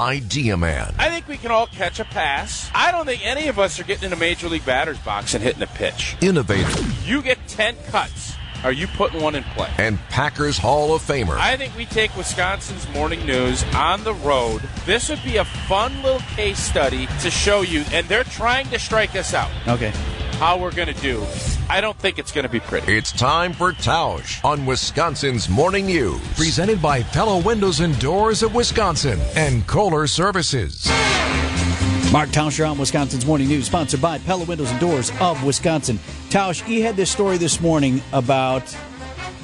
Idea Man. I think we can all catch a pass. I don't think any of us are getting in a major league batter's box and hitting a pitch. Innovator. You get 10 cuts. Are you putting one in play? And Packers Hall of Famer. I think we take Wisconsin's morning news on the road. This would be a fun little case study to show you, and they're trying to strike us out. Okay. How we're going to do. I don't think it's going to be pretty. It's time for Tausch on Wisconsin's Morning News. Presented by Pella Windows and Doors of Wisconsin and Kohler Services. Mark Tauscher on Wisconsin's Morning News, sponsored by Pella Windows and Doors of Wisconsin. Tausch, he had this story this morning about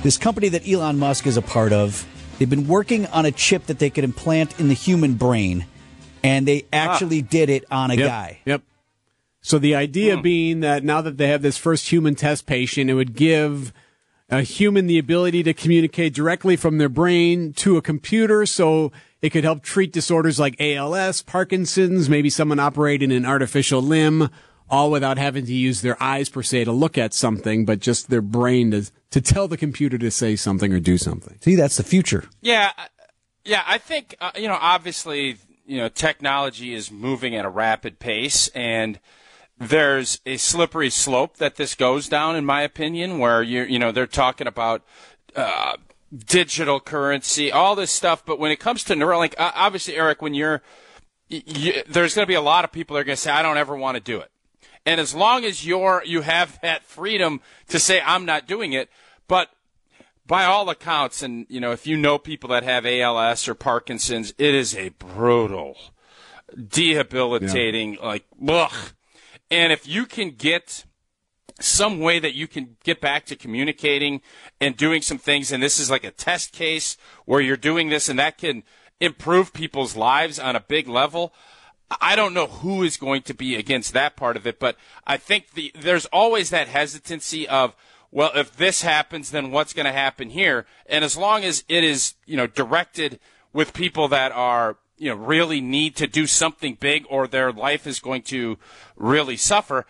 this company that Elon Musk is a part of. They've been working on a chip that they could implant in the human brain, and they actually ah. did it on a yep. guy. Yep. So the idea hmm. being that now that they have this first human test patient, it would give a human the ability to communicate directly from their brain to a computer. So it could help treat disorders like ALS, Parkinson's, maybe someone operating an artificial limb, all without having to use their eyes per se to look at something, but just their brain to, to tell the computer to say something or do something. See, that's the future. Yeah. Yeah. I think, uh, you know, obviously, you know, technology is moving at a rapid pace and, there's a slippery slope that this goes down, in my opinion, where you you know they're talking about uh, digital currency, all this stuff. But when it comes to Neuralink, obviously, Eric, when you're you, there's going to be a lot of people that are going to say, "I don't ever want to do it." And as long as you're you have that freedom to say, "I'm not doing it," but by all accounts, and you know, if you know people that have ALS or Parkinson's, it is a brutal, debilitating, yeah. like, ugh. And if you can get some way that you can get back to communicating and doing some things. And this is like a test case where you're doing this and that can improve people's lives on a big level. I don't know who is going to be against that part of it, but I think the, there's always that hesitancy of, well, if this happens, then what's going to happen here? And as long as it is, you know, directed with people that are, you know, really need to do something big or their life is going to really suffer,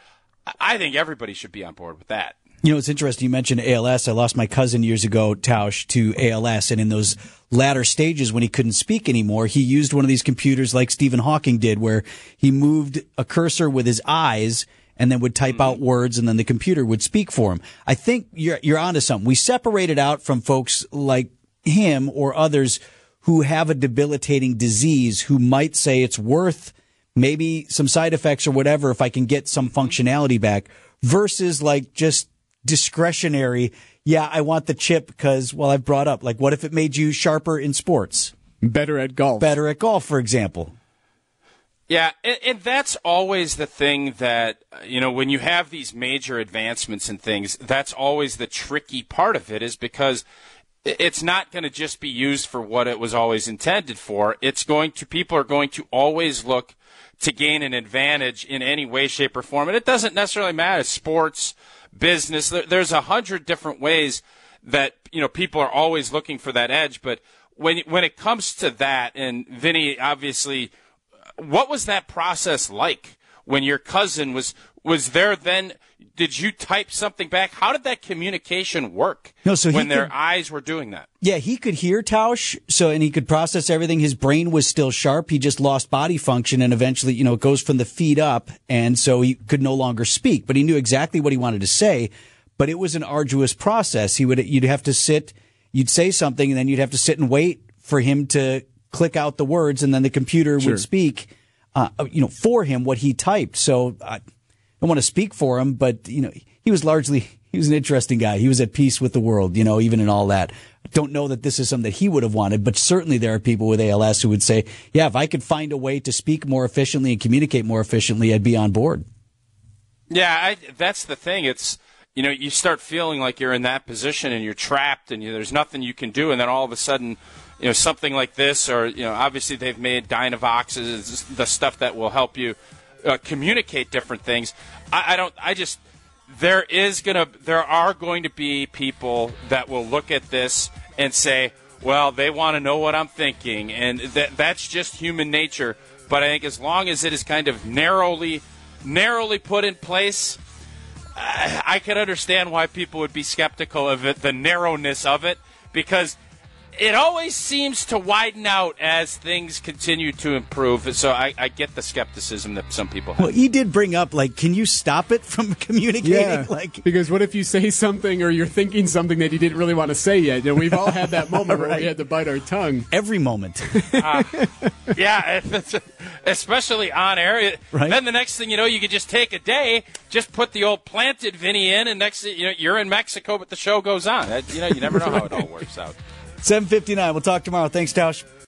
I think everybody should be on board with that. You know, it's interesting. You mentioned ALS. I lost my cousin years ago, Tausch, to ALS. And in those latter stages when he couldn't speak anymore, he used one of these computers like Stephen Hawking did, where he moved a cursor with his eyes and then would type out mm-hmm. words and then the computer would speak for him. I think you're, you're onto something. We separated out from folks like him or others who have a debilitating disease who might say it's worth maybe some side effects or whatever if I can get some functionality back versus like just discretionary. Yeah, I want the chip because, well, I've brought up like, what if it made you sharper in sports? Better at golf. Better at golf, for example. Yeah, and, and, that's always the thing that, you know, when you have these major advancements and things, that's always the tricky part of it is because it's not going to just be used for what it was always intended for. It's going to, people are going to always look to gain an advantage in any way, shape, or form. And it doesn't necessarily matter sports, business. There's a hundred different ways that you know people are always looking for that edge. But when when it comes to that, and Vinny, obviously, what was that process like when your cousin was was there? Then did you type something back? How did that communication work? No, so when their could, eyes were doing that. Yeah, he could hear Tausch, so and he could process everything. His brain was still sharp. He just lost body function, and eventually, you know, it goes from the feet up, and so he could no longer speak. But he knew exactly what he wanted to say. But it was an arduous process. He would you'd have to sit, you'd say something, and then you'd have to sit and wait for him to click out the words, and then the computer sure. would speak, uh, you know, for him what he typed. So. Uh, don't want to speak for him, but you know, he was largely he was an interesting guy. He was at peace with the world, you know, even in all that. Don't know that this is something that he would have wanted, but certainly there are people with ALS who would say, "Yeah, if I could find a way to speak more efficiently and communicate more efficiently, I'd be on board." Yeah, I, that's the thing. It's you know, you start feeling like you're in that position and you're trapped and you, there's nothing you can do, and then all of a sudden, you know, something like this, or you know, obviously they've made Dynavoxes, the stuff that will help you uh, communicate different things. I, I don't. I just there is gonna there are going to be people that will look at this and say, well, they want to know what I'm thinking, and that that's just human nature. But I think as long as it is kind of narrowly narrowly put in place, I, I can understand why people would be skeptical of it, the narrowness of it, because it always seems to widen out as things continue to improve. So I, I get the skepticism that some people have. Well, he did bring up like, can you stop it from communicating? Yeah, Like, because what if you say something or you're thinking something that you didn't really want to say yet? You know, we've all had that moment where we had to bite our tongue. every moment. Ah, yeah, especially on air. Right. Then the next thing you know, you could just take a day, just put the old planted Vinny in, and next thing you know, you're in Mexico, but the show goes on. You know, you never know how it all works out. 759. We'll talk tomorrow. Thanks, Tausch.